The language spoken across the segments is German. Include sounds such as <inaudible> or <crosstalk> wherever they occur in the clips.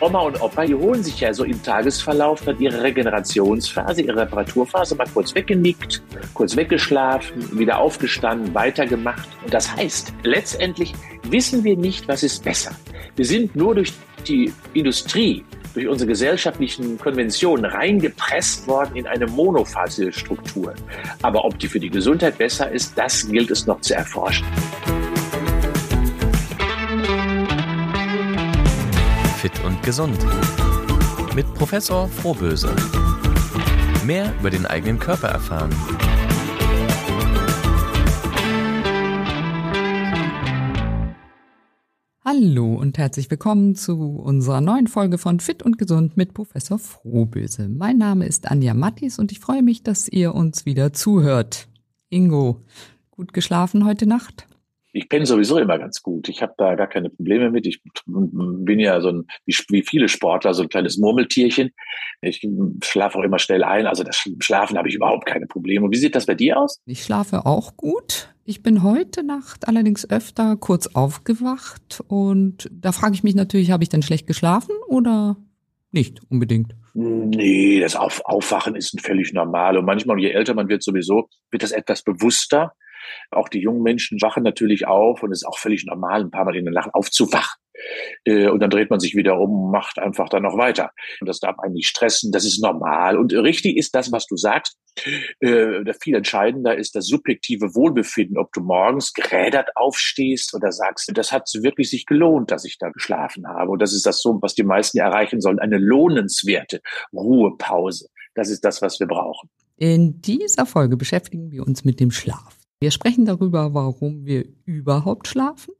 Oma und Opa, die holen sich ja so im Tagesverlauf dann ihre Regenerationsphase, ihre Reparaturphase mal kurz weggenickt, kurz weggeschlafen, wieder aufgestanden, weitergemacht. Und das heißt, letztendlich wissen wir nicht, was ist besser. Wir sind nur durch die Industrie, durch unsere gesellschaftlichen Konventionen reingepresst worden in eine monophasige Struktur. Aber ob die für die Gesundheit besser ist, das gilt es noch zu erforschen. Gesund mit Professor Frohböse. Mehr über den eigenen Körper erfahren. Hallo und herzlich willkommen zu unserer neuen Folge von Fit und Gesund mit Professor Frohböse. Mein Name ist Anja Mattis und ich freue mich, dass ihr uns wieder zuhört. Ingo, gut geschlafen heute Nacht? Ich penne sowieso immer ganz gut. Ich habe da gar keine Probleme mit. Ich bin ja so ein, wie viele Sportler, so ein kleines Murmeltierchen. Ich schlafe auch immer schnell ein. Also das Schlafen habe ich überhaupt keine Probleme. Und wie sieht das bei dir aus? Ich schlafe auch gut. Ich bin heute Nacht allerdings öfter kurz aufgewacht und da frage ich mich natürlich, habe ich denn schlecht geschlafen oder nicht unbedingt? Nee, das Auf Aufwachen ist völlig normal. Und manchmal, je älter man wird sowieso, wird das etwas bewusster. Auch die jungen Menschen wachen natürlich auf und es ist auch völlig normal, ein paar Mal in der Nacht aufzuwachen. Äh, und dann dreht man sich wieder um und macht einfach dann noch weiter. Und das darf einen nicht stressen, das ist normal. Und richtig ist das, was du sagst. Äh, viel entscheidender ist das subjektive Wohlbefinden, ob du morgens gerädert aufstehst oder sagst, das hat wirklich sich gelohnt, dass ich da geschlafen habe. Und das ist das so, was die meisten erreichen sollen, eine lohnenswerte Ruhepause. Das ist das, was wir brauchen. In dieser Folge beschäftigen wir uns mit dem Schlaf. Wir sprechen darüber, warum wir überhaupt schlafen,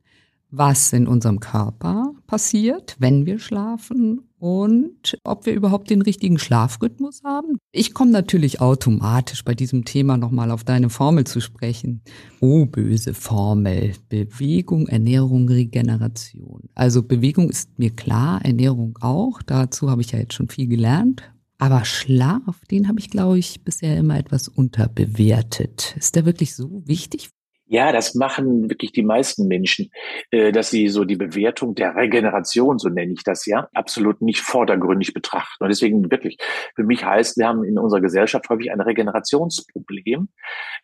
was in unserem Körper passiert, wenn wir schlafen und ob wir überhaupt den richtigen Schlafrhythmus haben. Ich komme natürlich automatisch bei diesem Thema nochmal auf deine Formel zu sprechen. Oh, böse Formel. Bewegung, Ernährung, Regeneration. Also Bewegung ist mir klar, Ernährung auch. Dazu habe ich ja jetzt schon viel gelernt. Aber Schlaf, den habe ich, glaube ich, bisher immer etwas unterbewertet. Ist der wirklich so wichtig? Ja, das machen wirklich die meisten Menschen, äh, dass sie so die Bewertung der Regeneration, so nenne ich das ja, absolut nicht vordergründig betrachten. Und deswegen wirklich, für mich heißt, wir haben in unserer Gesellschaft häufig ein Regenerationsproblem.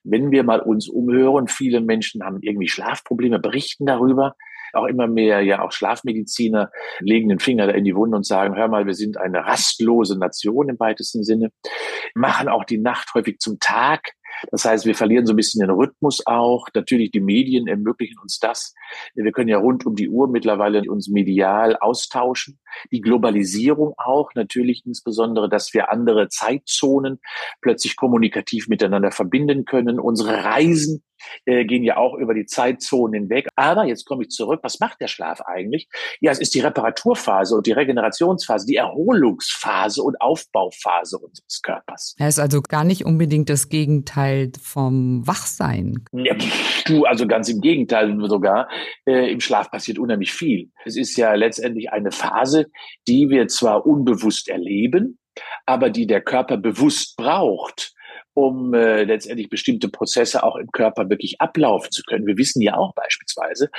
Wenn wir mal uns umhören, viele Menschen haben irgendwie Schlafprobleme, berichten darüber auch immer mehr ja auch Schlafmediziner legen den Finger in die Wunde und sagen, hör mal, wir sind eine rastlose Nation im weitesten Sinne, machen auch die Nacht häufig zum Tag. Das heißt, wir verlieren so ein bisschen den Rhythmus auch. Natürlich, die Medien ermöglichen uns das. Wir können ja rund um die Uhr mittlerweile uns medial austauschen. Die Globalisierung auch, natürlich insbesondere, dass wir andere Zeitzonen plötzlich kommunikativ miteinander verbinden können. Unsere Reisen äh, gehen ja auch über die Zeitzonen hinweg. Aber jetzt komme ich zurück. Was macht der Schlaf eigentlich? Ja, es ist die Reparaturphase und die Regenerationsphase, die Erholungsphase und Aufbauphase unseres Körpers. Er ist also gar nicht unbedingt das Gegenteil vom Wachsein. Ja, du, also ganz im Gegenteil sogar. Äh, Im Schlaf passiert unheimlich viel. Es ist ja letztendlich eine Phase, die wir zwar unbewusst erleben, aber die der Körper bewusst braucht um äh, letztendlich bestimmte Prozesse auch im Körper wirklich ablaufen zu können. Wir wissen ja auch beispielsweise,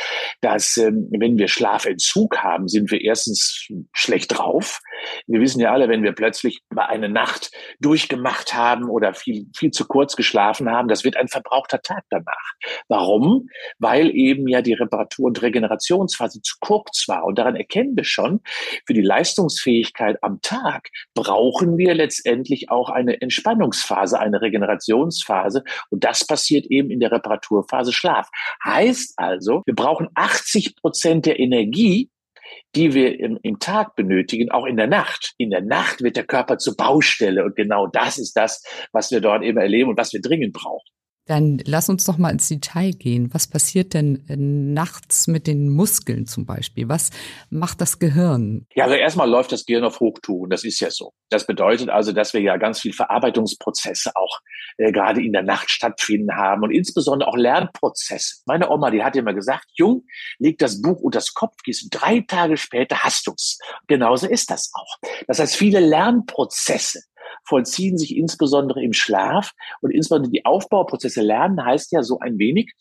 dass ähm, wenn wir Schlafentzug haben, sind wir erstens schlecht drauf. Wir wissen ja alle, wenn wir plötzlich mal eine Nacht durchgemacht haben oder viel, viel zu kurz geschlafen haben, das wird ein verbrauchter Tag danach. Warum? Weil eben ja die Reparatur- und Regenerationsphase zu kurz war. Und daran erkennen wir schon, für die Leistungsfähigkeit am Tag brauchen wir letztendlich auch eine Entspannungsphase, eine Regenerationsphase. Und das passiert eben in der Reparaturphase Schlaf. Heißt also, wir brauchen 80 Prozent der Energie, die wir im, im, Tag benötigen, auch in der Nacht. In der Nacht wird der Körper zur Baustelle und genau das ist das, was wir dort eben erleben und was wir dringend brauchen. Dann lass uns doch mal ins Detail gehen. Was passiert denn äh, nachts mit den Muskeln zum Beispiel? Was macht das Gehirn? Ja, also erstmal läuft das Gehirn auf Hochtouren. Das ist ja so. Das bedeutet also, dass wir ja ganz viel Verarbeitungsprozesse auch äh, gerade in der Nacht stattfinden haben und insbesondere auch Lernprozesse. Meine Oma, die hat immer gesagt, Jung, leg das Buch unter das Kopfkissen. Drei Tage später hast du's. Genauso ist das auch. Das heißt, viele Lernprozesse vollziehen sich insbesondere im Schlaf und insbesondere die Aufbauprozesse lernen heißt ja so ein wenig,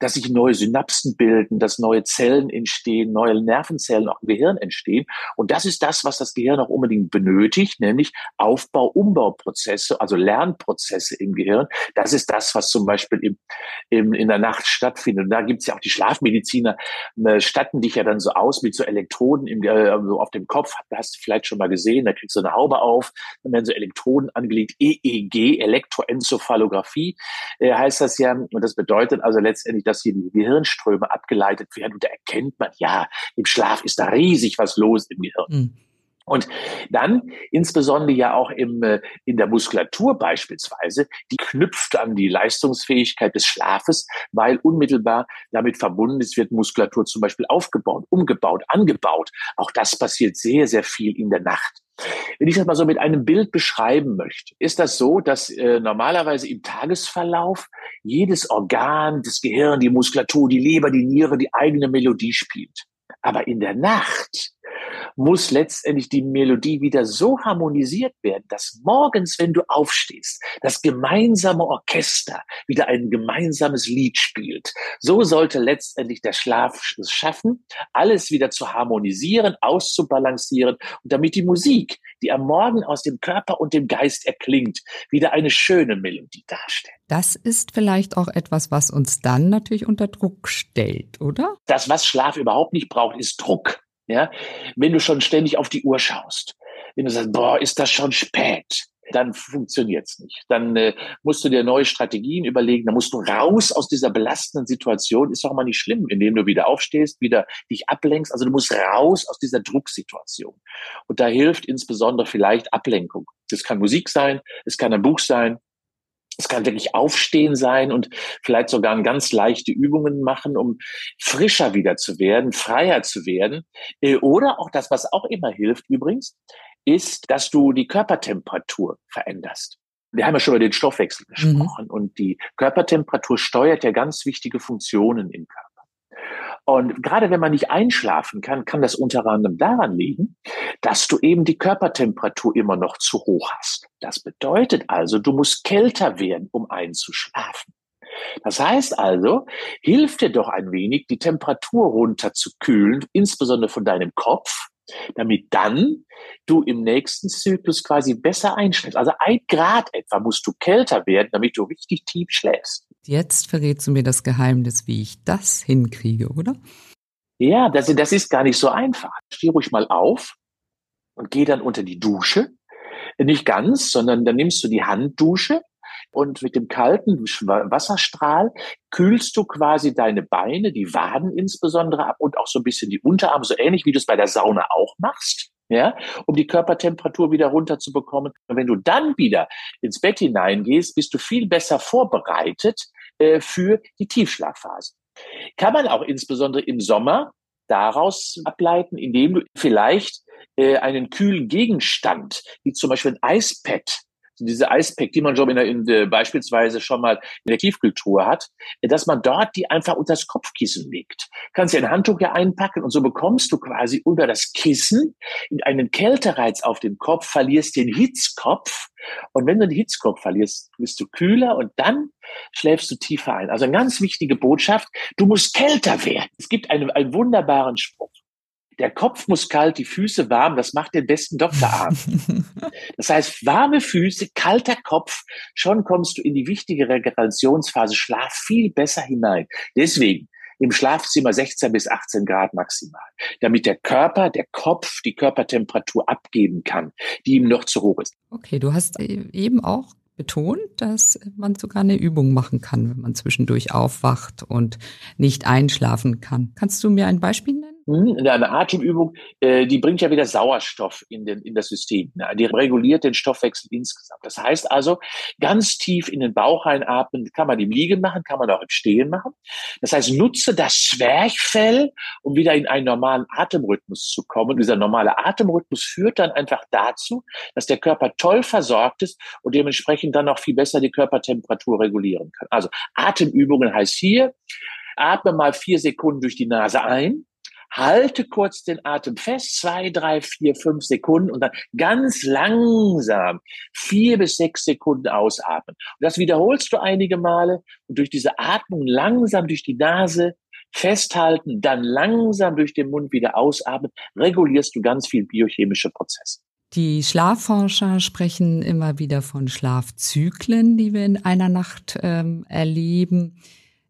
dass sich neue Synapsen bilden, dass neue Zellen entstehen, neue Nervenzellen auch im Gehirn entstehen. Und das ist das, was das Gehirn auch unbedingt benötigt, nämlich Aufbau-Umbauprozesse, also Lernprozesse im Gehirn. Das ist das, was zum Beispiel im, im, in der Nacht stattfindet. Und da gibt es ja auch die Schlafmediziner, äh, statten dich ja dann so aus mit so Elektroden im, äh, auf dem Kopf. Da hast du vielleicht schon mal gesehen, da kriegst du eine Haube auf, dann werden so Elektroden angelegt, EEG, Elektroenzephalographie äh, heißt das ja. Und das bedeutet also letztendlich, dass hier die Gehirnströme abgeleitet werden. Und da erkennt man, ja, im Schlaf ist da riesig was los im Gehirn. Mhm. Und dann insbesondere ja auch im, äh, in der Muskulatur beispielsweise, die knüpft an die Leistungsfähigkeit des Schlafes, weil unmittelbar damit verbunden ist, wird Muskulatur zum Beispiel aufgebaut, umgebaut, angebaut. Auch das passiert sehr, sehr viel in der Nacht. Wenn ich das mal so mit einem Bild beschreiben möchte, ist das so, dass äh, normalerweise im Tagesverlauf jedes Organ, das Gehirn, die Muskulatur, die Leber, die Niere die eigene Melodie spielt. Aber in der Nacht muss letztendlich die Melodie wieder so harmonisiert werden, dass morgens, wenn du aufstehst, das gemeinsame Orchester wieder ein gemeinsames Lied spielt. So sollte letztendlich der Schlaf es schaffen, alles wieder zu harmonisieren, auszubalancieren und damit die Musik, die am Morgen aus dem Körper und dem Geist erklingt, wieder eine schöne Melodie darstellt. Das ist vielleicht auch etwas, was uns dann natürlich unter Druck stellt, oder? Das, was Schlaf überhaupt nicht braucht, ist Druck. Ja, wenn du schon ständig auf die Uhr schaust, wenn du sagst, boah, ist das schon spät, dann funktioniert's nicht. Dann äh, musst du dir neue Strategien überlegen, dann musst du raus aus dieser belastenden Situation. Ist auch mal nicht schlimm, indem du wieder aufstehst, wieder dich ablenkst. Also du musst raus aus dieser Drucksituation. Und da hilft insbesondere vielleicht Ablenkung. Das kann Musik sein, es kann ein Buch sein, es kann wirklich Aufstehen sein und vielleicht sogar ganz leichte Übungen machen, um frischer wieder zu werden, freier zu werden. Äh, oder auch das, was auch immer hilft übrigens, ist, dass du die Körpertemperatur veränderst. Wir haben ja schon über den Stoffwechsel mhm. gesprochen mhm. und die Körpertemperatur steuert ja ganz wichtige Funktionen im Körper. Und gerade wenn man nicht einschlafen kann, kann das unter anderem daran liegen, dass du eben die Körpertemperatur immer noch zu hoch hast. Das bedeutet also, du musst kälter werden, um einzuschlafen. Das heißt also, hilft dir doch ein wenig, die Temperatur runter zu kühlen, insbesondere von deinem Kopf, damit dann du im nächsten Zyklus quasi besser einschläfst. Also ein Grad etwa musst du kälter werden, damit du richtig tief schläfst. Jetzt verrätst du mir das Geheimnis, wie ich das hinkriege, oder? Ja, das, das ist gar nicht so einfach. Steh ruhig mal auf und geh dann unter die Dusche. Nicht ganz, sondern dann nimmst du die Handdusche und mit dem kalten Wasserstrahl kühlst du quasi deine Beine, die Waden insbesondere ab und auch so ein bisschen die Unterarme, so ähnlich wie du es bei der Sauna auch machst. Ja, um die Körpertemperatur wieder runterzubekommen. Und wenn du dann wieder ins Bett hineingehst, bist du viel besser vorbereitet äh, für die Tiefschlafphase. Kann man auch insbesondere im Sommer daraus ableiten, indem du vielleicht äh, einen kühlen Gegenstand, wie zum Beispiel ein Eispad, diese Eispack, die man schon in der, in der, beispielsweise schon mal in der Tiefkultur hat, dass man dort die einfach unter das Kopfkissen legt. Kannst dir ein Handtuch ja einpacken und so bekommst du quasi unter das Kissen einen Kältereiz auf den Kopf, verlierst den Hitzkopf und wenn du den Hitzkopf verlierst, bist du kühler und dann schläfst du tiefer ein. Also eine ganz wichtige Botschaft, du musst kälter werden. Es gibt einen, einen wunderbaren Spruch. Der Kopf muss kalt, die Füße warm, das macht den besten Doktorarm. <laughs> das heißt, warme Füße, kalter Kopf, schon kommst du in die wichtige Regenerationsphase Schlaf viel besser hinein. Deswegen im Schlafzimmer 16 bis 18 Grad maximal, damit der Körper, der Kopf die Körpertemperatur abgeben kann, die ihm noch zu hoch ist. Okay, du hast eben auch betont, dass man sogar eine Übung machen kann, wenn man zwischendurch aufwacht und nicht einschlafen kann. Kannst du mir ein Beispiel nennen? Mhm, eine Atemübung, äh, die bringt ja wieder Sauerstoff in, den, in das System. Die reguliert den Stoffwechsel insgesamt. Das heißt also, ganz tief in den Bauch einatmen, kann man im Liegen machen, kann man auch im Stehen machen. Das heißt, nutze das Zwerchfell, um wieder in einen normalen Atemrhythmus zu kommen. Und dieser normale Atemrhythmus führt dann einfach dazu, dass der Körper toll versorgt ist und dementsprechend dann auch viel besser die Körpertemperatur regulieren kann. Also Atemübungen heißt hier, atme mal vier Sekunden durch die Nase ein, halte kurz den Atem fest, zwei, drei, vier, fünf Sekunden und dann ganz langsam vier bis sechs Sekunden ausatmen. Und das wiederholst du einige Male und durch diese Atmung langsam durch die Nase festhalten, dann langsam durch den Mund wieder ausatmen, regulierst du ganz viel biochemische Prozesse. Die Schlafforscher sprechen immer wieder von Schlafzyklen, die wir in einer Nacht ähm, erleben,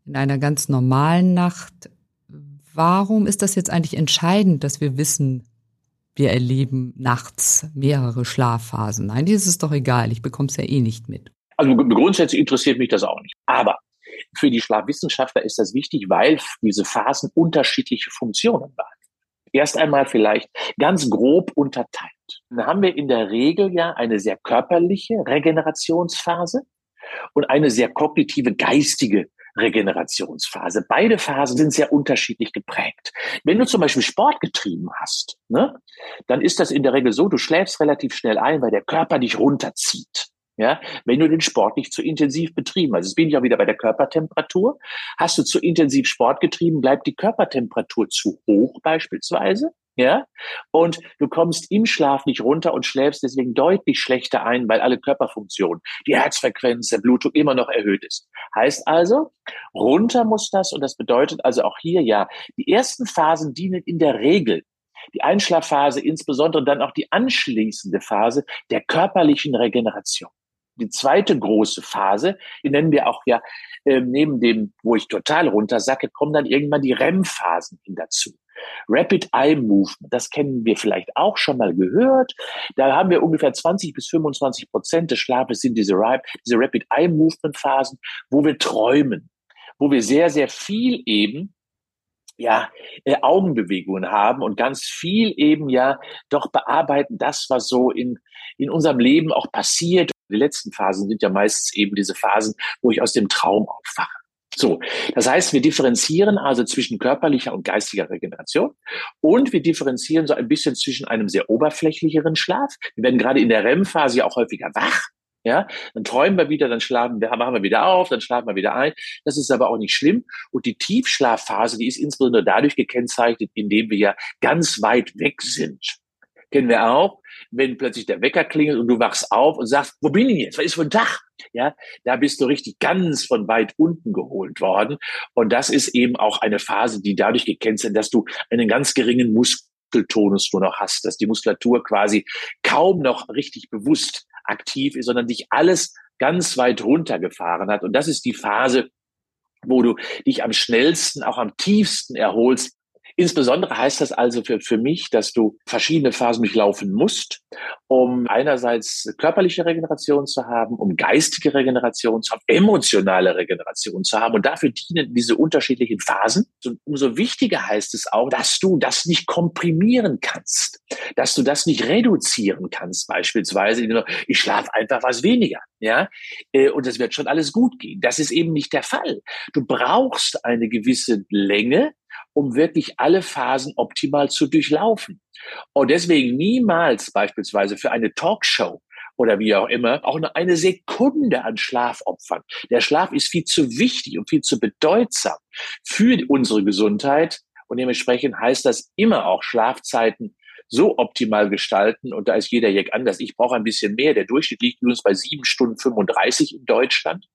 in einer ganz normalen Nacht. Warum ist das jetzt eigentlich entscheidend, dass wir wissen, wir erleben nachts mehrere Schlafphasen? Nein, dir ist doch egal, ich bekomme es ja eh nicht mit. Also grundsätzlich interessiert mich das auch nicht. Aber für die Schlafwissenschaftler ist das wichtig, weil diese Phasen unterschiedliche Funktionen wahrnehmen. Erst einmal vielleicht ganz grob unterteilt. Dann haben wir in der Regel ja eine sehr körperliche Regenerationsphase und eine sehr kognitive geistige Regenerationsphase. Beide Phasen sind sehr unterschiedlich geprägt. Wenn du zum Beispiel Sport getrieben hast, ne, dann ist das in der Regel so, du schläfst relativ schnell ein, weil der Körper dich runterzieht. Ja, wenn du den Sport nicht zu intensiv betrieben hast, jetzt bin ich auch wieder bei der Körpertemperatur. Hast du zu intensiv Sport getrieben, bleibt die Körpertemperatur zu hoch beispielsweise. Ja, und du kommst im Schlaf nicht runter und schläfst deswegen deutlich schlechter ein, weil alle Körperfunktionen, die Herzfrequenz, der Blutdruck immer noch erhöht ist. Heißt also, runter muss das und das bedeutet also auch hier ja, die ersten Phasen dienen in der Regel die Einschlafphase, insbesondere dann auch die anschließende Phase der körperlichen Regeneration die zweite große Phase, die nennen wir auch ja äh, neben dem, wo ich total runtersacke, kommen dann irgendwann die REM-Phasen hin dazu. Rapid Eye Movement, das kennen wir vielleicht auch schon mal gehört. Da haben wir ungefähr 20 bis 25 Prozent des Schlafes sind diese, diese Rapid Eye Movement Phasen, wo wir träumen, wo wir sehr, sehr viel eben ja, äh, Augenbewegungen haben und ganz viel eben ja doch bearbeiten, das, was so in, in unserem Leben auch passiert. Die letzten Phasen sind ja meistens eben diese Phasen, wo ich aus dem Traum aufwache. So, das heißt, wir differenzieren also zwischen körperlicher und geistiger Regeneration und wir differenzieren so ein bisschen zwischen einem sehr oberflächlicheren Schlaf. Wir werden gerade in der REM-Phase ja auch häufiger wach. Ja, dann träumen wir wieder, dann schlafen wir, machen wir wieder auf, dann schlafen wir wieder ein. Das ist aber auch nicht schlimm. Und die Tiefschlafphase, die ist insbesondere dadurch gekennzeichnet, indem wir ja ganz weit weg sind. Kennen wir auch, wenn plötzlich der Wecker klingelt und du wachst auf und sagst, wo bin ich jetzt? Was ist für ein Tag? Ja, da bist du richtig ganz von weit unten geholt worden. Und das ist eben auch eine Phase, die dadurch gekennzeichnet, dass du einen ganz geringen Muskeltonus nur noch hast, dass die Muskulatur quasi kaum noch richtig bewusst aktiv ist, sondern dich alles ganz weit runtergefahren hat. Und das ist die Phase, wo du dich am schnellsten, auch am tiefsten erholst, Insbesondere heißt das also für, für mich, dass du verschiedene Phasen durchlaufen musst, um einerseits körperliche Regeneration zu haben, um geistige Regeneration zu haben, emotionale Regeneration zu haben. Und dafür dienen diese unterschiedlichen Phasen. Und umso wichtiger heißt es auch, dass du das nicht komprimieren kannst, dass du das nicht reduzieren kannst, beispielsweise. Ich schlafe einfach was weniger, ja, äh, und es wird schon alles gut gehen. Das ist eben nicht der Fall. Du brauchst eine gewisse Länge, um wirklich alle Phasen optimal zu durchlaufen. Und deswegen niemals beispielsweise für eine Talkshow oder wie auch immer, auch nur eine Sekunde an Schlaf opfern. Der Schlaf ist viel zu wichtig und viel zu bedeutsam für unsere Gesundheit. Und dementsprechend heißt das immer auch Schlafzeiten so optimal gestalten. Und da ist jeder Jack anders. Ich brauche ein bisschen mehr. Der Durchschnitt liegt übrigens bei sieben Stunden 35 in Deutschland,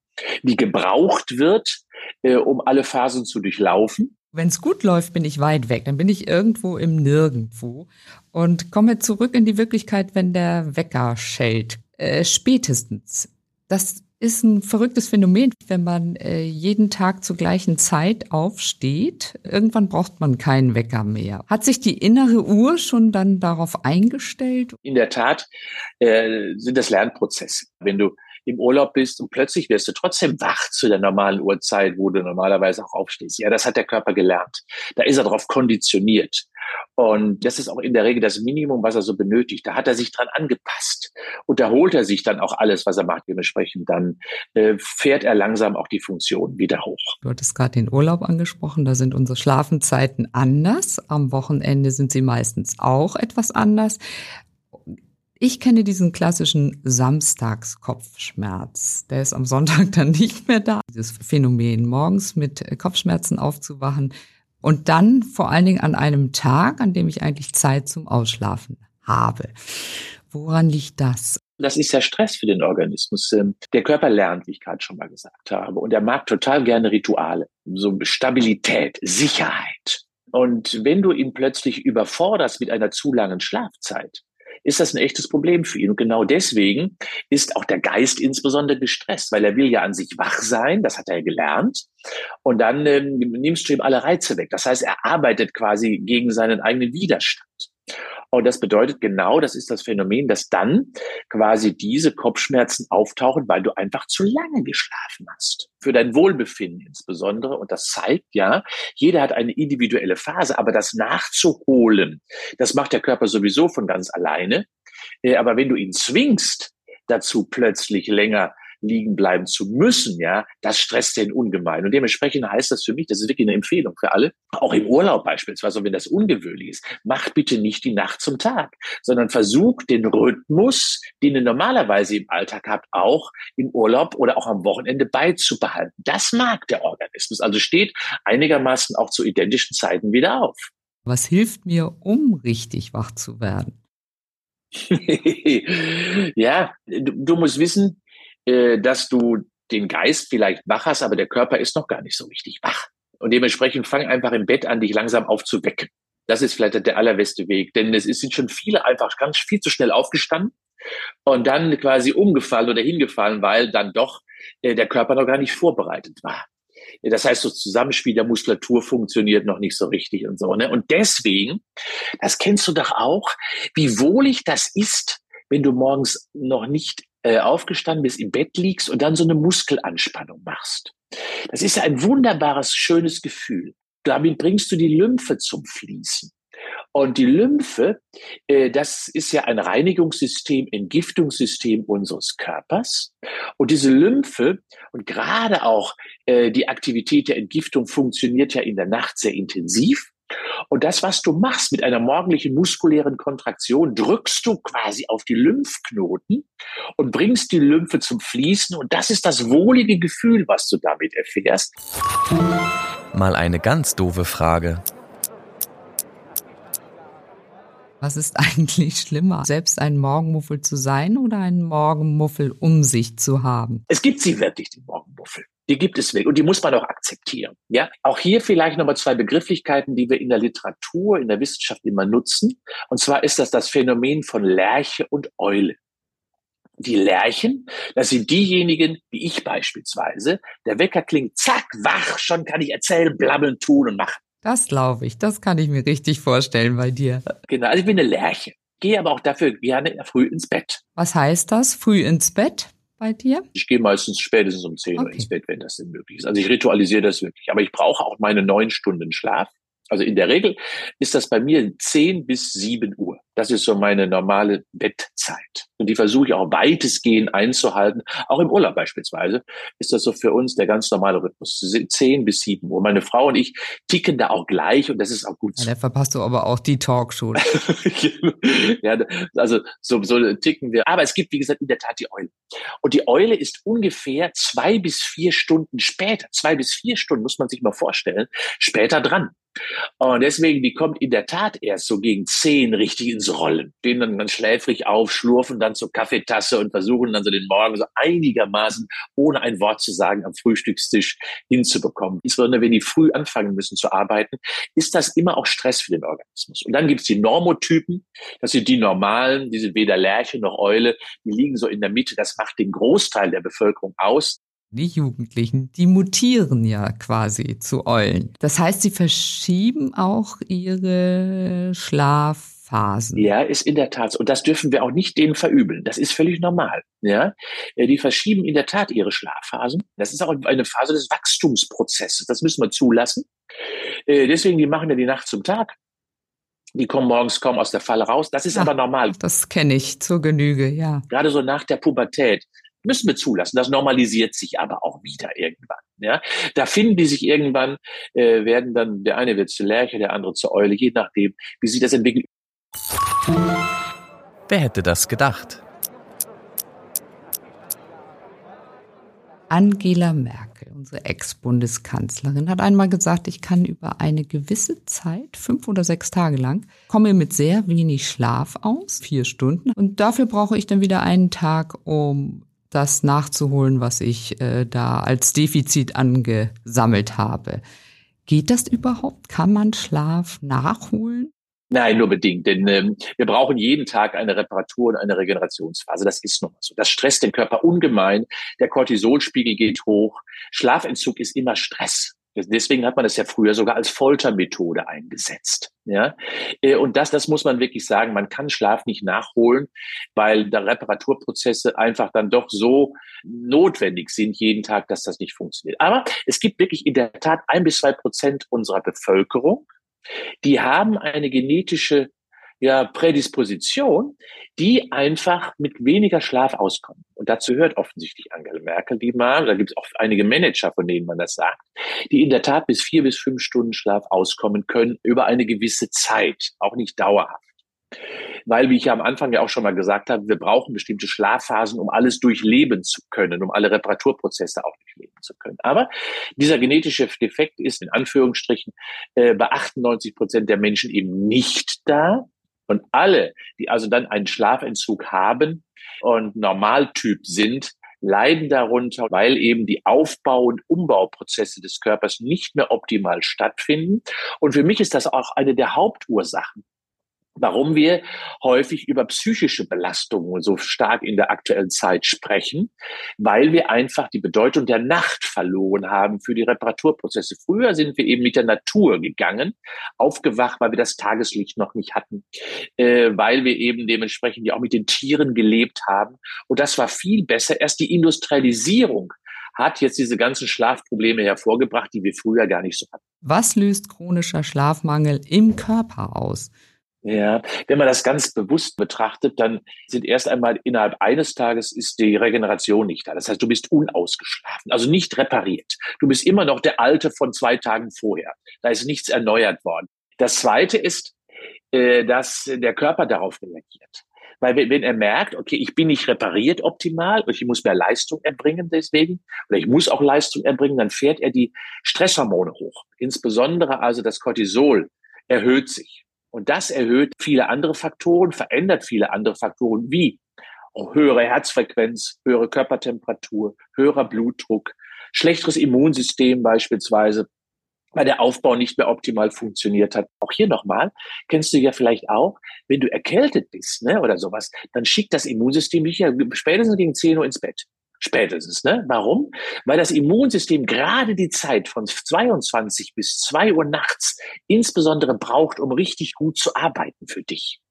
die gebraucht wird, äh, um alle Phasen zu durchlaufen. Wenn es gut läuft, bin ich weit weg. Dann bin ich irgendwo im Nirgendwo und komme zurück in die Wirklichkeit, wenn der Wecker schellt. Äh, spätestens. Das ist ein verrücktes Phänomen, wenn man äh, jeden Tag zur gleichen Zeit aufsteht. Irgendwann braucht man keinen Wecker mehr. Hat sich die innere Uhr schon dann darauf eingestellt? In der Tat äh, sind das Lernprozesse. Wenn du im Urlaub bist und plötzlich wirst du trotzdem wach zu der normalen Uhrzeit, wo du normalerweise auch aufstehst. Ja, das hat der Körper gelernt. Da ist er darauf konditioniert. Und das ist auch in der Regel das Minimum, was er so benötigt. Da hat er sich dran angepasst. Und da holt er sich dann auch alles, was er macht. Dementsprechend dann äh, fährt er langsam auch die Funktion wieder hoch. Du hattest gerade den Urlaub angesprochen. Da sind unsere Schlafenzeiten anders. Am Wochenende sind sie meistens auch etwas anders. Ich kenne diesen klassischen Samstagskopfschmerz. Der ist am Sonntag dann nicht mehr da. Dieses Phänomen, morgens mit Kopfschmerzen aufzuwachen, Und dann vor allen Dingen an einem Tag, an dem ich eigentlich Zeit zum Ausschlafen habe. Woran liegt das? Das ist ja Stress für den Organismus. Ähm, der Körper lernt, wie ich gerade schon mal gesagt habe. Und er mag total gerne Rituale. So Stabilität, Sicherheit. Und wenn du ihn plötzlich überforderst mit einer zu langen Schlafzeit, ist das ein echtes Problem für ihn. Und genau deswegen ist auch der Geist insbesondere gestresst, weil er will ja an sich wach sein, das hat er gelernt. Und dann ähm, nimmst du ihm alle Reize weg. Das heißt, er arbeitet quasi gegen seinen eigenen Widerstand. Und das bedeutet genau, das ist das Phänomen, dass dann quasi diese Kopfschmerzen auftauchen, weil du einfach zu lange geschlafen hast. Für dein Wohlbefinden insbesondere. Und das zeigt ja, jeder hat eine individuelle Phase, aber das nachzuholen, das macht der Körper sowieso von ganz alleine. Äh, aber wenn du ihn zwingst, dazu plötzlich länger liegen bleiben zu müssen, ja, das stresst den ungemein. Und dementsprechend heißt das für mich, das ist wirklich eine Empfehlung für alle, auch im Urlaub beispielsweise, wenn das ungewöhnlich ist, macht bitte nicht die Nacht zum Tag, sondern versucht den Rhythmus, den ihr normalerweise im Alltag habt, auch im Urlaub oder auch am Wochenende beizubehalten. Das mag der Organismus. Also steht einigermaßen auch zu identischen Zeiten wieder auf. Was hilft mir, um richtig wach zu werden? <laughs> ja, du, du musst wissen, äh, dass du den Geist vielleicht wach hast, aber der Körper ist noch gar nicht so richtig wach. Und dementsprechend fang einfach im Bett an, dich langsam aufzuwecken. Das ist vielleicht der allerbeste Weg, denn es sind schon viele einfach ganz viel zu schnell aufgestanden und dann quasi umgefallen oder hingefallen, weil dann doch äh, der Körper noch gar nicht vorbereitet war. Das heißt, das Zusammenspiel der Muskulatur funktioniert noch nicht so richtig und so. Ne? Und deswegen, das kennst du doch auch, wie wohlig das ist, wenn du morgens noch nicht äh, aufgestanden bist, im Bett liegst und dann so eine Muskelanspannung machst. Das ist ja ein wunderbares, schönes Gefühl. Damit bringst du die Lymphe zum Fließen. Und die Lymphe, äh, das ist ja ein Reinigungssystem, Entgiftungssystem unseres Körpers. Und diese Lymphe und gerade auch äh, die Aktivität der Entgiftung funktioniert ja in der Nacht sehr intensiv. Und das, was du machst mit einer morgendlichen muskulären Kontraktion, drückst du quasi auf die Lymphknoten und bringst die Lymphe zum Fließen. Und das ist das wohlige Gefühl, was du damit erfährst. Mal eine ganz doofe Frage. Was ist <laughs> eigentlich schlimmer, selbst ein Morgenmuffel zu sein oder einen Morgenmuffel um sich zu haben? Es gibt sie wirklich, die Morgenmuffel. Die gibt es wirklich und die muss man auch akzeptieren. Ja, auch hier vielleicht nochmal zwei Begrifflichkeiten, die wir in der Literatur, in der Wissenschaft immer nutzen. Und zwar ist das das Phänomen von Lerche und Eule. Die Lerchen, das sind diejenigen, wie ich beispielsweise, der Wecker klingt, zack, wach, schon kann ich erzählen, blabbeln, tun und machen. Das glaube ich, das kann ich mir richtig vorstellen bei dir. Genau, also ich bin eine Lerche, gehe aber auch dafür gerne früh ins Bett. Was heißt das, früh ins Bett? bei dir? Ich gehe meistens spätestens um 10 okay. Uhr ins Bett, wenn das denn möglich ist. Also ich ritualisiere das wirklich. Aber ich brauche auch meine neun Stunden Schlaf. Also in der Regel ist das bei mir 10 bis 7 Uhr. Das ist so meine normale Bettzeit. Und die versuche ich auch weitestgehend einzuhalten. Auch im Urlaub beispielsweise ist das so für uns der ganz normale Rhythmus. 10 bis 7 Uhr. Meine Frau und ich ticken da auch gleich und das ist auch gut. Ja, da verpasst du aber auch die Talkshow. <laughs> ja, also so, so ticken wir. Aber es gibt, wie gesagt, in der Tat die Eule. Und die Eule ist ungefähr zwei bis vier Stunden später, zwei bis vier Stunden, muss man sich mal vorstellen, später dran. Und deswegen, die kommt in der Tat erst so gegen zehn richtig ins Rollen. Stehen dann ganz schläfrig auf, schlurfen dann zur Kaffeetasse und versuchen dann so den Morgen so einigermaßen ohne ein Wort zu sagen am Frühstückstisch hinzubekommen. Insbesondere wenn die früh anfangen müssen zu arbeiten, ist das immer auch Stress für den Organismus. Und dann gibt's die Normotypen, das sind die normalen, die sind weder Lerche noch Eule, die liegen so in der Mitte, das macht den Großteil der Bevölkerung aus die Jugendlichen, die mutieren ja quasi zu Eulen. Das heißt, sie verschieben auch ihre Schlafphasen. Ja, ist in der Tat. Und das dürfen wir auch nicht denen verübeln. Das ist völlig normal. Ja, äh, die verschieben in der Tat ihre Schlafphasen. Das ist auch eine Phase des Wachstumsprozesses. Das müssen wir zulassen. Äh, deswegen, die machen ja die Nacht zum Tag. Die kommen morgens kaum aus der Falle raus. Das ist ja, aber normal. Das kenne ich zur Genüge, ja. Gerade so nach der Pubertät müssen wir zulassen. Das normalisiert sich aber auch wieder irgendwann. Ja, da finden die sich irgendwann, äh, werden dann der eine wird zu Lerche, der andere zur Eule, je nachdem, wie sich das entwickelt. Wer hätte das gedacht? Angela Merkel unsere Ex-Bundeskanzlerin, hat einmal gesagt, ich kann über eine gewisse Zeit, fünf oder sechs Tage lang, komme mit sehr wenig Schlaf aus, vier Stunden. Und dafür brauche ich dann wieder einen Tag, um das nachzuholen, was ich äh, da als Defizit angesammelt habe. Geht das überhaupt? Kann man Schlaf nachholen? Nein, nur bedingt, denn ähm, wir brauchen jeden Tag eine Reparatur und eine Regenerationsphase. Das ist nun mal so. Das stresst den Körper ungemein. Der Cortisolspiegel geht hoch. Schlafentzug ist immer Stress. Deswegen hat man das ja früher sogar als Foltermethode eingesetzt. Ja, äh, und das, das muss man wirklich sagen. Man kann Schlaf nicht nachholen, weil da Reparaturprozesse einfach dann doch so notwendig sind jeden Tag, dass das nicht funktioniert. Aber es gibt wirklich in der Tat ein bis zwei Prozent unserer Bevölkerung, die haben eine genetische ja, Prädisposition, die einfach mit weniger Schlaf auskommen. Und dazu hört offensichtlich Angela Merkel, die mal, da gibt es auch einige Manager, von denen man das sagt, die in der Tat bis vier bis fünf Stunden Schlaf auskommen können über eine gewisse Zeit, auch nicht dauerhaft weil, wie ich ja am Anfang ja auch schon mal gesagt habe, wir brauchen bestimmte Schlafphasen, um alles durchleben zu können, um alle Reparaturprozesse auch durchleben zu können. Aber dieser genetische Defekt ist in Anführungsstrichen äh, bei 98 Prozent der Menschen eben nicht da. Und alle, die also dann einen Schlafentzug haben und Normaltyp sind, leiden darunter, weil eben die Aufbau- und Umbauprozesse des Körpers nicht mehr optimal stattfinden. Und für mich ist das auch eine der Hauptursachen, warum wir häufig über psychische Belastungen so stark in der aktuellen Zeit sprechen, weil wir einfach die Bedeutung der Nacht verloren haben für die Reparaturprozesse. Früher sind wir eben mit der Natur gegangen, aufgewacht, weil wir das Tageslicht noch nicht hatten, äh, weil wir eben dementsprechend ja auch mit den Tieren gelebt haben. Und das war viel besser. Erst die Industrialisierung hat jetzt diese ganzen Schlafprobleme hervorgebracht, die wir früher gar nicht so hatten. Was löst chronischer Schlafmangel im Körper aus? Ja, wenn man das ganz bewusst betrachtet, dann sind erst einmal innerhalb eines Tages ist die Regeneration nicht da. Das heißt, du bist unausgeschlafen, also nicht repariert. Du bist immer noch der Alte von zwei Tagen vorher. Da ist nichts erneuert worden. Das Zweite ist, äh, dass der Körper darauf reagiert. Weil wenn er merkt, okay, ich bin nicht repariert optimal und ich muss mehr Leistung erbringen deswegen, oder ich muss auch Leistung erbringen, dann fährt er die Stresshormone hoch. Insbesondere also das Cortisol erhöht sich. Und das erhöht viele andere Faktoren, verändert viele andere Faktoren wie höhere Herzfrequenz, höhere Körpertemperatur, höherer Blutdruck, schlechteres Immunsystem beispielsweise, weil der Aufbau nicht mehr optimal funktioniert hat. Auch hier nochmal, kennst du ja vielleicht auch, wenn du erkältet bist ne, oder sowas, dann schickt das Immunsystem dich ja spätestens gegen 10 Uhr ins Bett. Spätestens. Ne? Warum? Weil das Immunsystem gerade die Zeit von 22 bis 2 Uhr nachts insbesondere braucht, um richtig gut zu arbeiten für dich.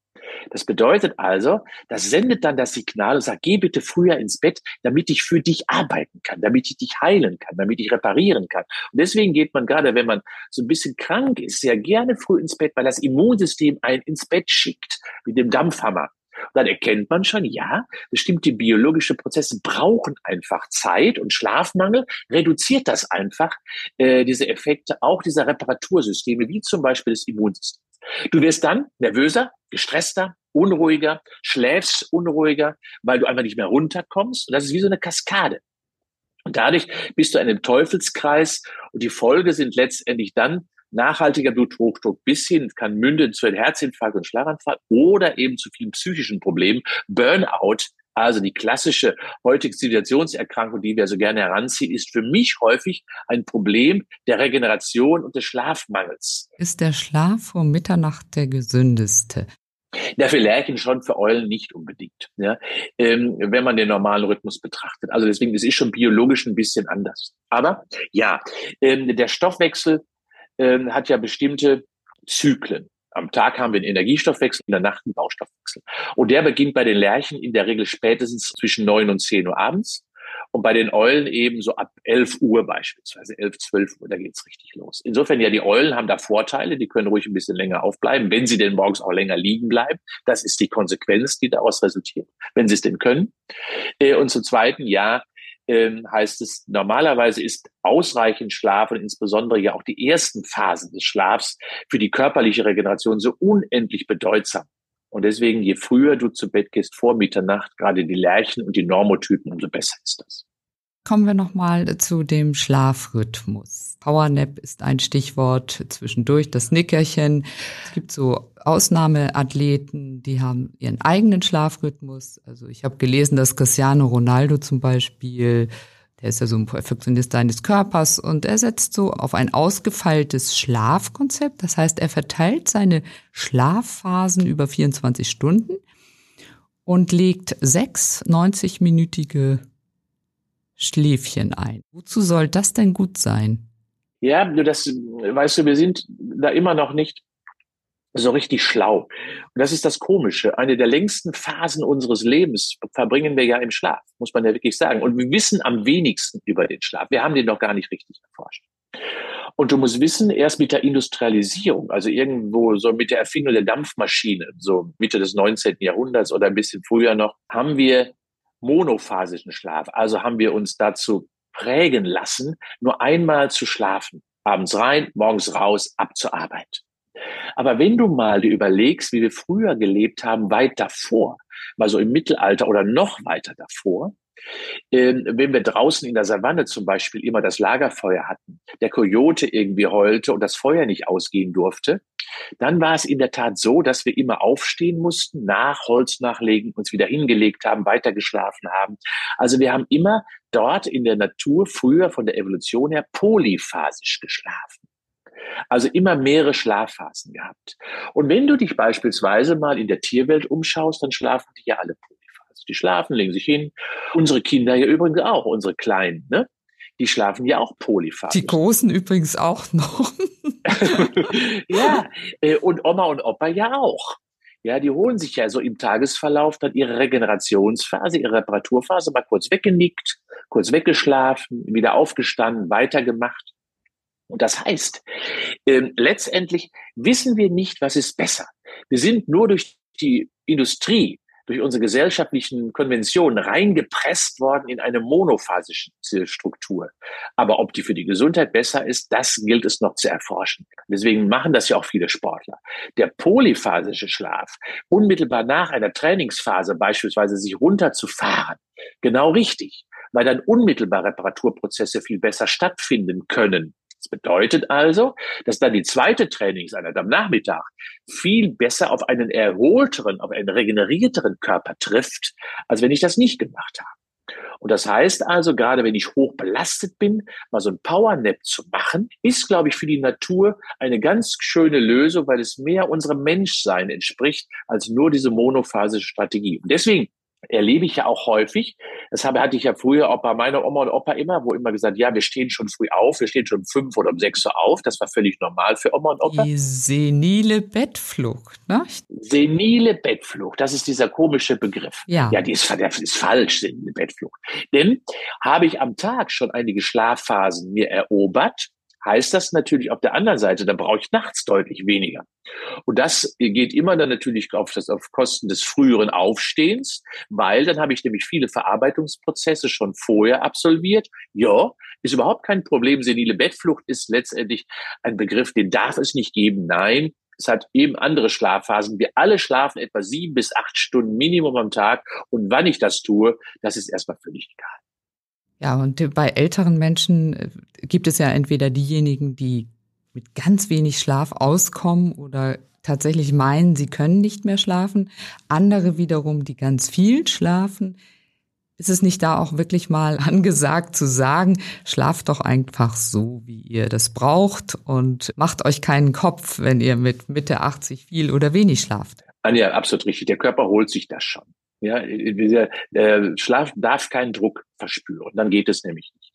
Das bedeutet also, das sendet dann das Signal und sagt, geh bitte früher ins Bett, damit ich für dich arbeiten kann, damit ich dich heilen kann, damit ich reparieren kann. Und deswegen geht man gerade, wenn man so ein bisschen krank ist, sehr gerne früh ins Bett, weil das Immunsystem einen ins Bett schickt mit dem Dampfhammer dann erkennt man schon, ja, bestimmte biologische Prozesse brauchen einfach Zeit und Schlafmangel reduziert das einfach, äh, diese Effekte auch dieser Reparatursysteme, wie zum Beispiel des Immunsystems. Du wirst dann nervöser, gestresster, unruhiger, schläfst unruhiger, weil du einfach nicht mehr runterkommst. Und das ist wie so eine Kaskade. Und dadurch bist du in einem Teufelskreis und die Folge sind letztendlich dann nachhaltiger Bluthochdruck bis hin kann münden zu einem Herzinfarkt und Schlaganfall oder eben zu vielen psychischen Problemen, Burnout, also die klassische heutige Zivilisationserkrankung, die wir so gerne heranziehen, ist für mich häufig ein Problem der Regeneration und des Schlafmangels. Ist der Schlaf vor Mitternacht der gesündeste? Ja, für Lerchen schon, für Eulen nicht unbedingt, ja, ähm, wenn man den normalen Rhythmus betrachtet. Also deswegen, es ist schon biologisch ein bisschen anders. Aber ja, ähm, der Stoffwechsel äh, hat ja bestimmte Zyklen. Am Tag haben wir einen Energiestoffwechsel, in der Nacht einen Baustoffwechsel. Und der beginnt bei den Lerchen in der Regel spätestens zwischen neun und zehn Uhr abends. Und bei den Eulen eben so ab 11 Uhr beispielsweise, 11, 12 Uhr, da geht's richtig los. Insofern ja, die Eulen haben da Vorteile, die können ruhig ein bisschen länger aufbleiben, wenn sie denn morgens auch länger liegen bleiben. Das ist die Konsequenz, die daraus resultiert, wenn sie es denn können. Äh, und zum Zweiten, ja, ähm, heißt es, normalerweise ist ausreichend Schlaf und insbesondere ja auch die ersten Phasen des Schlafs für die körperliche Regeneration so unendlich bedeutsam. Und deswegen, je früher du zu Bett gehst vor Mitternacht, gerade die Lerchen und die Normotypen, umso besser ist das. Kommen wir nochmal zu dem Schlafrhythmus. Powernap ist ein Stichwort zwischendurch, das Nickerchen. Es gibt so Ausnahmeathleten, die haben ihren eigenen Schlafrhythmus. Also ich habe gelesen, dass Cristiano Ronaldo zum Beispiel, der ist ja so ein Perfektionist seines Körpers und er setzt so auf ein ausgefeiltes Schlafkonzept. Das heißt, er verteilt seine Schlafphasen über 24 Stunden und legt sechs 90-minütige Schläfchen ein. Wozu soll das denn gut sein? Ja, das, weißt du, wir sind da immer noch nicht so richtig schlau. Und das ist das Komische. Eine der längsten Phasen unseres Lebens verbringen wir ja im Schlaf, muss man ja wirklich sagen. Und wir wissen am wenigsten über den Schlaf. Wir haben den noch gar nicht richtig erforscht. Und du musst wissen, erst mit der Industrialisierung, also irgendwo so mit der Erfindung der Dampfmaschine, so Mitte des 19. Jahrhunderts oder ein bisschen früher noch, haben wir monophasischen Schlaf. Also haben wir uns dazu prägen lassen, nur einmal zu schlafen. Abends rein, morgens raus, ab zur Arbeit. Aber wenn du mal dir überlegst, wie wir früher gelebt haben, weit davor, mal so im Mittelalter oder noch weiter davor, ähm, wenn wir draußen in der Savanne zum Beispiel immer das Lagerfeuer hatten, der Kojote irgendwie heulte und das Feuer nicht ausgehen durfte, dann war es in der Tat so, dass wir immer aufstehen mussten, nach Holz nachlegen, uns wieder hingelegt haben, weitergeschlafen haben. Also wir haben immer dort in der Natur früher von der Evolution her polyphasisch geschlafen. Also immer mehrere Schlafphasen gehabt. Und wenn du dich beispielsweise mal in der Tierwelt umschaust, dann schlafen die ja alle polyphasisch. Die schlafen, legen sich hin. Unsere Kinder ja übrigens auch, unsere Kleinen, ne? Die schlafen ja auch polyphasisch. Die Großen übrigens auch noch. <laughs> ja, äh, und Oma und Opa ja auch. Ja, die holen sich ja so im Tagesverlauf dann ihre Regenerationsphase, ihre Reparaturphase mal kurz weggenickt, kurz weggeschlafen, wieder aufgestanden, weitergemacht. Und das heißt, äh, letztendlich wissen wir nicht, was ist besser. Wir sind nur durch die Industrie durch unsere gesellschaftlichen Konventionen reingepresst worden in eine monophasische Struktur. Aber ob die für die Gesundheit besser ist, das gilt es noch zu erforschen. Deswegen machen das ja auch viele Sportler. Der polyphasische Schlaf, unmittelbar nach einer Trainingsphase beispielsweise sich runterzufahren, genau richtig, weil dann unmittelbar Reparaturprozesse viel besser stattfinden können. Das bedeutet also, dass dann die zweite Trainingseinheit am Nachmittag viel besser auf einen erholteren, auf einen regenerierteren Körper trifft, als wenn ich das nicht gemacht habe. Und das heißt also, gerade wenn ich hoch belastet bin, mal so ein Powernap zu machen, ist, glaube ich, für die Natur eine ganz schöne Lösung, weil es mehr unserem Menschsein entspricht als nur diese monophasische Strategie. Und deswegen erlebe ich ja auch häufig. Das habe, hatte ich ja früher auch bei meiner Oma und Opa immer, wo immer gesagt, ja, wir stehen schon früh auf, wir stehen schon um fünf oder um sechs Uhr auf. Das war völlig normal für Oma und Opa. Die senile Bettflucht, ne? Senile Bettflucht, das ist dieser komische Begriff. Ja. Ja, die ist, das ist falsch, senile Bettflucht. Denn habe ich am Tag schon einige Schlafphasen mir erobert, heißt das natürlich auf der anderen Seite, da brauche ich nachts deutlich weniger. Und das geht immer dann natürlich auf, das, auf Kosten des früheren Aufstehens, weil dann habe ich nämlich viele Verarbeitungsprozesse schon vorher absolviert. Ja, ist überhaupt kein Problem. Senile Bettflucht ist letztendlich ein Begriff, den darf es nicht geben. Nein, es hat eben andere Schlafphasen. Wir alle schlafen etwa sieben bis acht Stunden Minimum am Tag. Und wann ich das tue, das ist erstmal völlig egal. Ja, und bei älteren Menschen äh, gibt es ja entweder diejenigen, die mit ganz wenig Schlaf auskommen oder tatsächlich meinen, sie können nicht mehr schlafen. Andere wiederum, die ganz viel schlafen. Ist es nicht da auch wirklich mal <laughs> angesagt zu sagen, schlaft doch einfach so, wie ihr das braucht und macht euch keinen Kopf, wenn ihr mit Mitte 80 viel oder wenig schlaft? Anja, absolut richtig. Der Körper holt sich das schon. Ja, der äh, Schlaf darf keinen Druck verspüren, dann geht es nämlich nicht.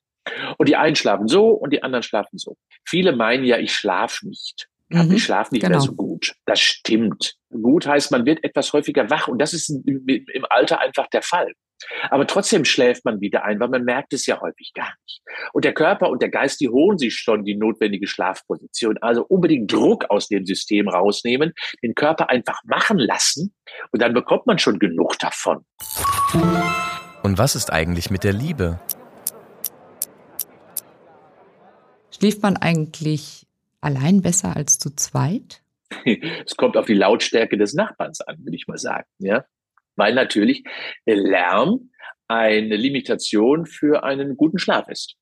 Und die einen schlafen so und die anderen schlafen so. Viele meinen ja, ich schlafe nicht. Mhm, ich schlafe nicht genau. mehr so gut. Das stimmt. Gut heißt, man wird etwas häufiger wach und das ist im Alter einfach der Fall. Aber trotzdem schläft man wieder ein, weil man merkt es ja häufig gar nicht. Und der Körper und der Geist, die holen sich schon die notwendige Schlafposition. Also unbedingt Druck aus dem System rausnehmen, den Körper einfach machen lassen und dann bekommt man schon genug davon. Und was ist eigentlich mit der Liebe? Schläft man eigentlich allein besser als zu zweit? <laughs> Es kommt auf die Lautstärke des Nachbarns an, würde ich mal sagen. Ja? Weil natürlich Lärm eine Limitation für einen guten Schlaf ist.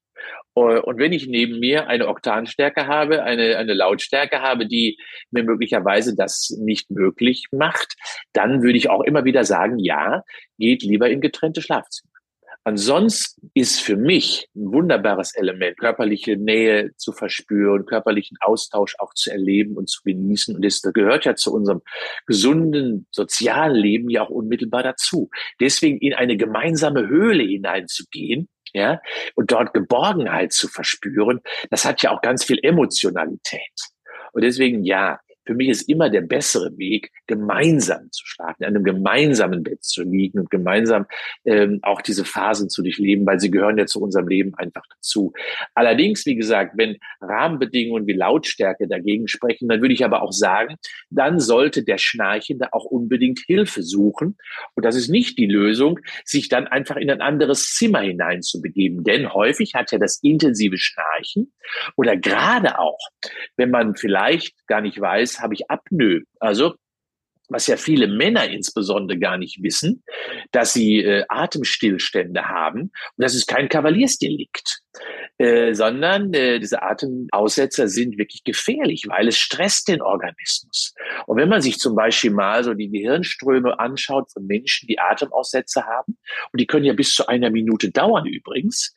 Äh, und wenn ich neben mir eine Oktanstärke habe, eine, eine Lautstärke habe, die mir möglicherweise das nicht möglich macht, dann würde ich auch immer wieder sagen, ja, geht lieber in getrennte Schlafzimmer. Ansonsten ist für mich ein wunderbares Element, körperliche Nähe zu verspüren, körperlichen Austausch auch zu erleben und zu genießen. Und das gehört ja zu unserem gesunden sozialen Leben ja auch unmittelbar dazu. Deswegen in eine gemeinsame Höhle hineinzugehen, ja, und dort Geborgenheit zu verspüren, das hat ja auch ganz viel Emotionalität. Und deswegen ja, für mich ist immer der bessere Weg, gemeinsam zu schlafen, in einem gemeinsamen Bett zu liegen und gemeinsam ähm, auch diese Phasen zu durchleben, weil sie gehören ja zu unserem Leben einfach dazu. Allerdings, wie gesagt, wenn Rahmenbedingungen wie Lautstärke dagegen sprechen, dann würde ich aber auch sagen, dann sollte der Schnarchende auch unbedingt Hilfe suchen. Und das ist nicht die Lösung, sich dann einfach in ein anderes Zimmer hineinzubegeben. Denn häufig hat ja das intensive Schnarchen oder gerade auch, wenn man vielleicht gar nicht weiß, habe ich Apnoe. Also was ja viele Männer insbesondere gar nicht wissen, dass sie äh, Atemstillstände haben. Und das ist kein Kavaliersdelikt. Äh, sondern äh, diese Atemaussetzer sind wirklich gefährlich, weil es stresst den Organismus. Und wenn man sich zum Beispiel mal so die Gehirnströme anschaut von Menschen, die Atemaussetzer haben, und die können ja bis zu einer Minute dauern übrigens,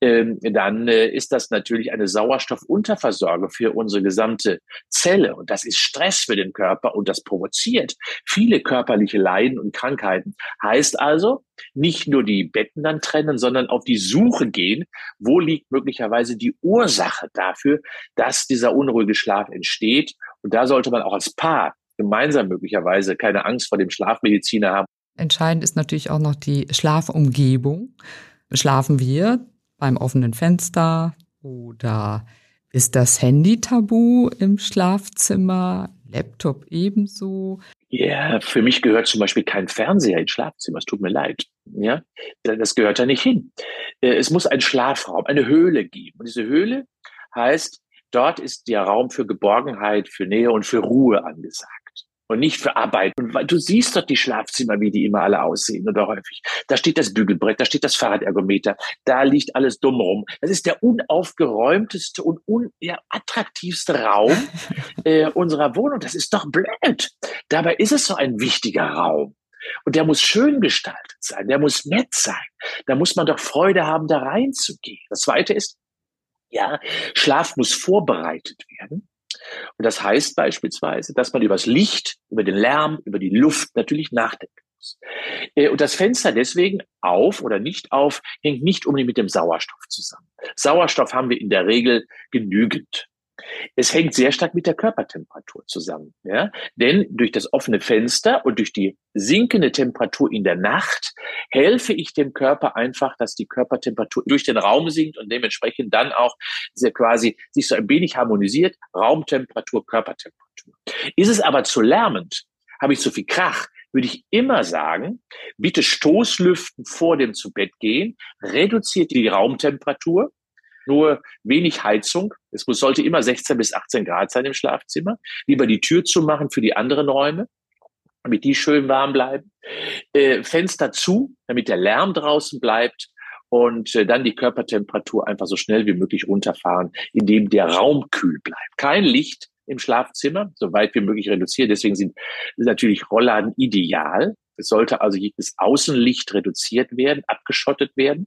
ähm, dann äh, ist das natürlich eine Sauerstoffunterversorgung für unsere gesamte Zelle. Und das ist Stress für den Körper und das provoziert viele körperliche Leiden und Krankheiten. Heißt also, nicht nur die Betten dann trennen, sondern auf die Suche gehen, wo liegt möglicherweise die Ursache dafür, dass dieser unruhige Schlaf entsteht. Und da sollte man auch als Paar gemeinsam möglicherweise keine Angst vor dem Schlafmediziner haben. Entscheidend ist natürlich auch noch die Schlafumgebung. Schlafen wir beim offenen Fenster oder ist das Handy tabu im Schlafzimmer? Laptop ebenso. Ja, für mich gehört zum Beispiel kein Fernseher ins Schlafzimmer. Es tut mir leid. Ja, das gehört da nicht hin. Äh, es muss ein Schlafraum, eine Höhle geben. Und diese Höhle heißt, dort ist der Raum für Geborgenheit, für Nähe und für Ruhe angesagt und nicht für Arbeit. Und weil du siehst dort die Schlafzimmer, wie die immer alle aussehen oder häufig. Da steht das Bügelbrett, da steht das Fahrradergometer, da liegt alles dumm rum. Das ist der unaufgeräumteste und unattraktivste ja, Raum <laughs> äh, unserer Wohnung. Das ist doch blöd. Dabei ist es so ein wichtiger Raum. Und der muss schön gestaltet sein, der muss nett sein. Da muss man doch Freude haben, da reinzugehen. Das zweite ist, ja, Schlaf muss vorbereitet werden. Und das heißt beispielsweise, dass man über das Licht, über den Lärm, über die Luft natürlich nachdenken muss. Äh, und das Fenster deswegen auf oder nicht auf hängt nicht unbedingt mit dem Sauerstoff zusammen. Sauerstoff haben wir in der Regel genügend. Es hängt sehr stark mit der Körpertemperatur zusammen, ja? Denn durch das offene Fenster und durch die sinkende Temperatur in der Nacht helfe ich dem Körper einfach, dass die Körpertemperatur durch den Raum sinkt und dementsprechend dann auch sehr quasi sich so ein wenig harmonisiert, Raumtemperatur, Körpertemperatur. Ist es aber zu lärmend, habe ich zu viel Krach, würde ich immer sagen, bitte Stoßlüften vor dem zu Bett gehen, reduziert die Raumtemperatur, nur wenig Heizung. Es muss, sollte immer 16 bis 18 Grad sein im Schlafzimmer. Lieber die Tür zu machen für die anderen Räume, damit die schön warm bleiben. Äh, Fenster zu, damit der Lärm draußen bleibt und äh, dann die Körpertemperatur einfach so schnell wie möglich runterfahren, indem der Raum kühl bleibt. Kein Licht im Schlafzimmer, so weit wie möglich reduziert. Deswegen sind natürlich Rollladen ideal. Es sollte also jedes Außenlicht reduziert werden, abgeschottet werden.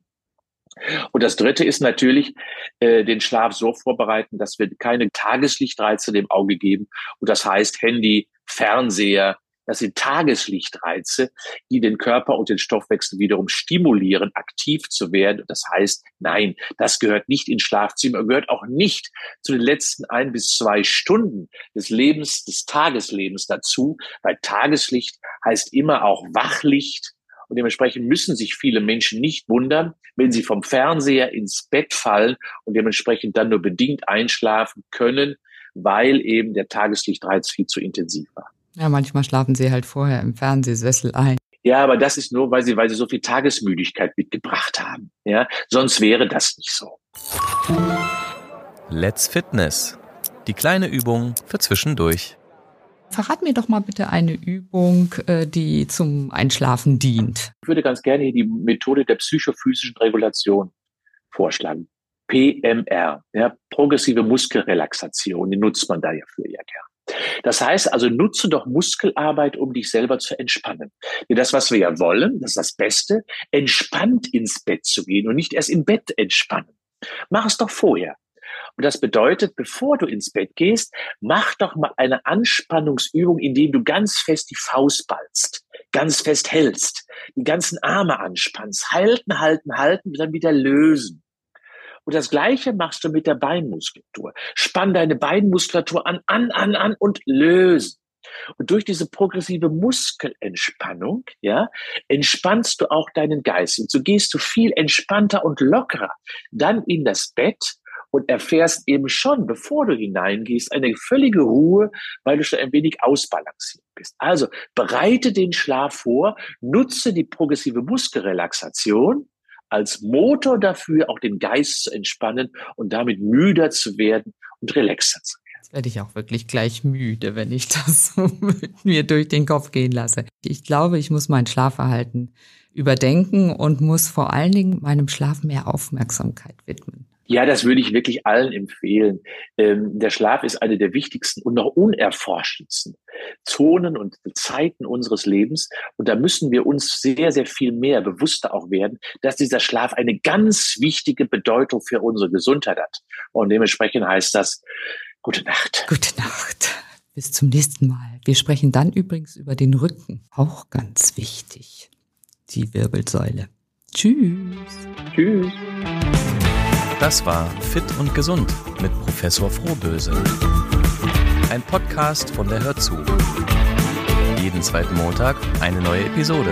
Und das Dritte ist natürlich, äh, den Schlaf so vorbereiten, dass wir keine Tageslichtreize dem Auge geben. Und das heißt Handy, Fernseher, das sind Tageslichtreize, die den Körper und den Stoffwechsel wiederum stimulieren, aktiv zu werden. Das heißt, nein, das gehört nicht ins Schlafzimmer, gehört auch nicht zu den letzten ein bis zwei Stunden des Lebens, des Tageslebens dazu, weil Tageslicht heißt immer auch Wachlicht, und dementsprechend müssen sich viele Menschen nicht wundern, wenn sie vom Fernseher ins Bett fallen und dementsprechend dann nur bedingt einschlafen können, weil eben der Tageslichtreiz viel zu intensiv war. Ja, manchmal schlafen sie halt vorher im Fernsehsessel ein. Ja, aber das ist nur, weil sie, weil sie so viel Tagesmüdigkeit mitgebracht haben. Ja, sonst wäre das nicht so. Let's Fitness. Die kleine Übung für zwischendurch. Verrat mir doch mal bitte eine Übung, äh, die zum Einschlafen dient. Ich würde ganz gerne hier die Methode der psychophysischen Regulation vorschlagen. PMR, ja, progressive Muskelrelaxation, die nutzt man da ja für ja gern. Das heißt also, nutze doch Muskelarbeit, um dich selber zu entspannen. Denn das, was wir ja wollen, das ist das Beste, entspannt ins Bett zu gehen und nicht erst im Bett entspannen. Mach es doch vorher. Und das bedeutet, bevor du ins Bett gehst, mach doch mal eine Anspannungsübung, indem du ganz fest die Faust ballst, ganz fest hältst, die ganzen Arme anspannst, halten, halten, halten, dann wieder lösen. Und das Gleiche machst du mit der Beinmuskulatur. Spann deine Beinmuskulatur an, an, an, an und lösen. Und durch diese progressive Muskelentspannung, ja, entspannst du auch deinen Geist. Und so gehst du viel entspannter und lockerer dann in das Bett und erfährst eben schon, bevor du hineingehst, eine völlige Ruhe, weil du schon ein wenig ausbalanciert bist. Also bereite den Schlaf vor, nutze die progressive Muskelrelaxation als Motor dafür, auch den Geist zu entspannen und damit müder zu werden und relaxer zu werden. Jetzt werde ich auch wirklich gleich müde, wenn ich das so <laughs> mit mir durch den Kopf gehen lasse. Ich glaube, ich muss mein Schlafverhalten überdenken und muss vor allen Dingen meinem Schlaf mehr Aufmerksamkeit widmen. Ja, das würde ich wirklich allen empfehlen. Ähm, der Schlaf ist eine der wichtigsten und noch unerforschendsten Zonen und Zeiten unseres Lebens. Und da müssen wir uns sehr, sehr viel mehr bewusster auch werden, dass dieser Schlaf eine ganz wichtige Bedeutung für unsere Gesundheit hat. Und dementsprechend heißt das, gute Nacht. Gute Nacht. Bis zum nächsten Mal. Wir sprechen dann übrigens über den Rücken. Auch ganz wichtig. Die Wirbelsäule. Tschüss. Tschüss. Das war Fit und Gesund mit Professor Frohböse. Ein Podcast von der Hörzu. Jeden zweiten Montag eine neue Episode.